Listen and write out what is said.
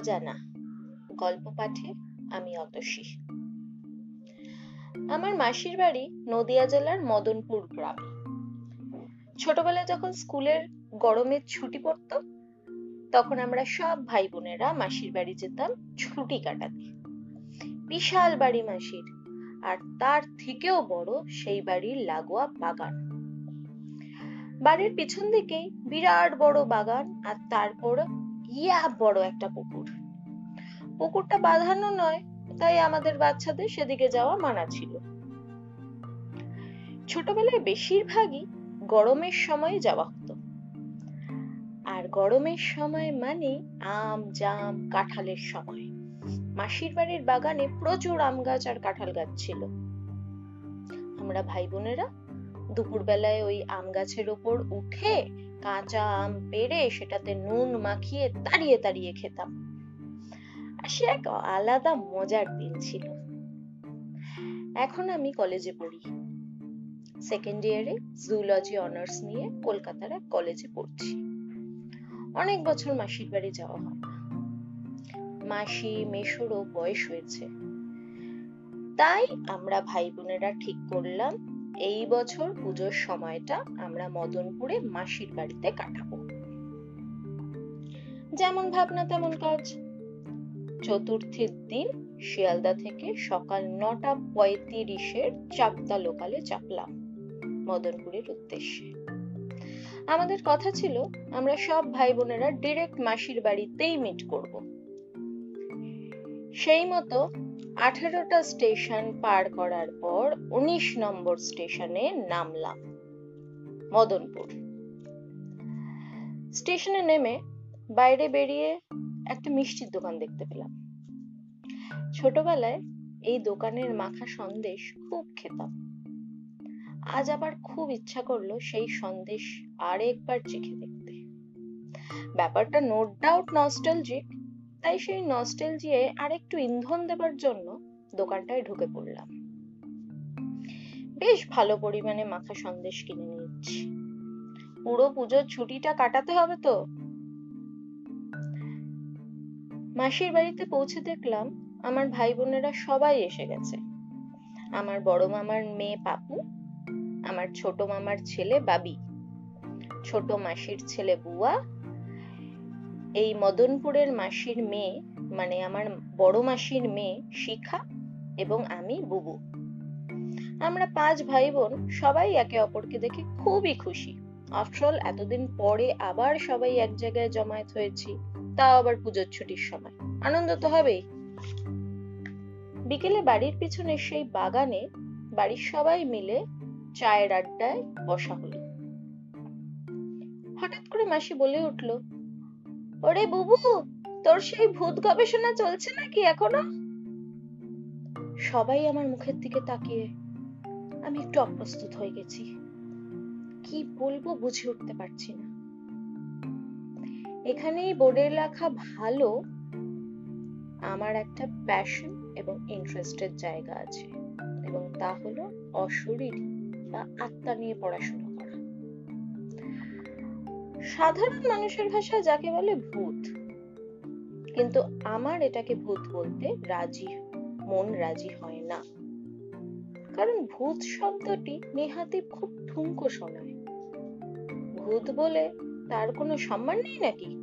অজানা। গল্প পাঠে আমি অতসী। আমার মাসির বাড়ি নদিয়া জেলার মদনপুর গ্রামে। ছোটবেলায় যখন স্কুলের গরমের ছুটি পড়তো, তখন আমরা সব ভাই বোনেরা মাসির বাড়ি যেতাম ছুটি কাটাতে। বিশাল বাড়ি মাসির, আর তার থেকেও বড় সেই বাড়ির লাগোয়া বাগান। বাড়ির পিছন দিকেই বিরাট বড় বাগান, আর তারপর ইয়া বড় একটা পুকুর। পুকুরটা বাঁধানো নয়, তাই আমাদের বাচ্চাদের সেদিকে যাওয়া মানা ছিল। ছোটবেলায় বেশিরভাগই গরমের সময় যাওয়া হতো। আর গরমের সময় মানে আম, জাম, কাঁঠালের সময়। মাসির বাড়ির বাগানে প্রচুর আম গাছ আর কাঁঠাল গাছ ছিল। আমরা ভাই বোনেরা দুপুর বেলায় ওই আম গাছের ওপর উঠে কাঁচা আম পেড়ে সেটাতে নুন মাখিয়ে তাড়িয়ে তাড়িয়ে খেতাম। আর সে এক আলাদা মজার দিন ছিল। এখন আমি কলেজে পড়ি। সেকেন্ড ইয়ারে জুলজি অনার্স নিয়ে কলকাতার এক কলেজে পড়ছি। অনেক বছর মাসির বাড়ি যাওয়া হয়। মাসি মেশোরও বয়স হয়েছে। তাই আমরা ভাই বোনেরা ঠিক করলাম এই বছর পুজোর সময়টা আমরা মদনপুরে মাসির বাড়িতে কাটাবো। যেমন ভাবনা তেমন কাজ। চতুর্থীর দিন শিয়ালদা থেকে সকাল নটা পঁয়ত্রিশের চাপদা লোকালে চাপলাম মদনপুরের উদ্দেশ্যে। আমাদের কথা ছিল, আমরা সব ভাই বোনেরা ডিরেক্ট মাসির বাড়িতেই মিট করব। সেই মতো আঠেরোটা স্টেশন পার করার পর উনিশ নম্বর স্টেশনে নামলাম, মদনপুর। স্টেশনে নেমে বাইরে বেরিয়ে একটা মিষ্টির দোকান দেখতে পেলাম। ছোটবেলায় এই দোকানের মাখা সন্দেশ খুব খেতাম। আজ আবার খুব ইচ্ছা করল সেই সন্দেশ আরেকবার চেখে দেখতে। ব্যাপারটা নোট ডাউট নস্টালজিক তাই সেই নস্টেলজিয়ে আরেকটু ইন্ধন দেবার জন্য দোকানটায় ঢুকে পড়লাম। বেশ ভালো পরিমাণে মাখা সন্দেশ কিনে নিচ্ছি পুরো পুজোর ছুটিটা কাটাতে হবে তো। মাসির বাড়িতে পৌঁছে দেখলাম আমার ভাই বোনেরা সবাই এসে গেছে। আমার বড় মামার মেয়ে পাপু, আমার ছোট মামার ছেলে বাবি, ছোট মাসির ছেলে বুয়া এই মদনপুরের মাসির মেয়ে মানে আমার বড় মাসির মেয়ে শিখা এবং আমি বুবু। আমরা পাঁচ ভাই বোন সবাই একে অপরকে দেখে খুবই খুশি। আফটারঅল এতদিন পরে আবার সবাই এক জায়গায় জমায়েত হয়েছি, তাও আবার পুজোর ছুটির সময়। আনন্দ তো হবেই। বিকেলে বাড়ির পিছনে সেই বাগানে বাড়ির সবাই মিলে চায়ের আড্ডায় বসা হলো। হঠাৎ করে মাসি বলে উঠল ওরে বুবু, তোর সেই ভূত গবেষণা চলছে নাকি এখনও? সবাই আমার মুখের দিকে তাকিয়ে আমি একটু অপ্রস্তুত হয়ে গেছি। কি বলব বুঝে উঠতে পারছি না। এখানেই বোর্ডে লেখা ভালো, আমার একটা প্যাশন এবং ইন্টারেস্টের জায়গা আছে। এবং তা হলো অশরীরী বা আত্মা নিয়ে পড়াশোনা। সাধারণ মানুষের ভাষায় যাকে বলে ভূত। কিন্তু আমার এটাকে ভূত বলতে রাজি, মন রাজি হয় না। কারণ ভূত শব্দটি নেহাতি খুব ঠুনকো শোনায় ভূত বলে তার কোনো সম্মান নেই নাকি?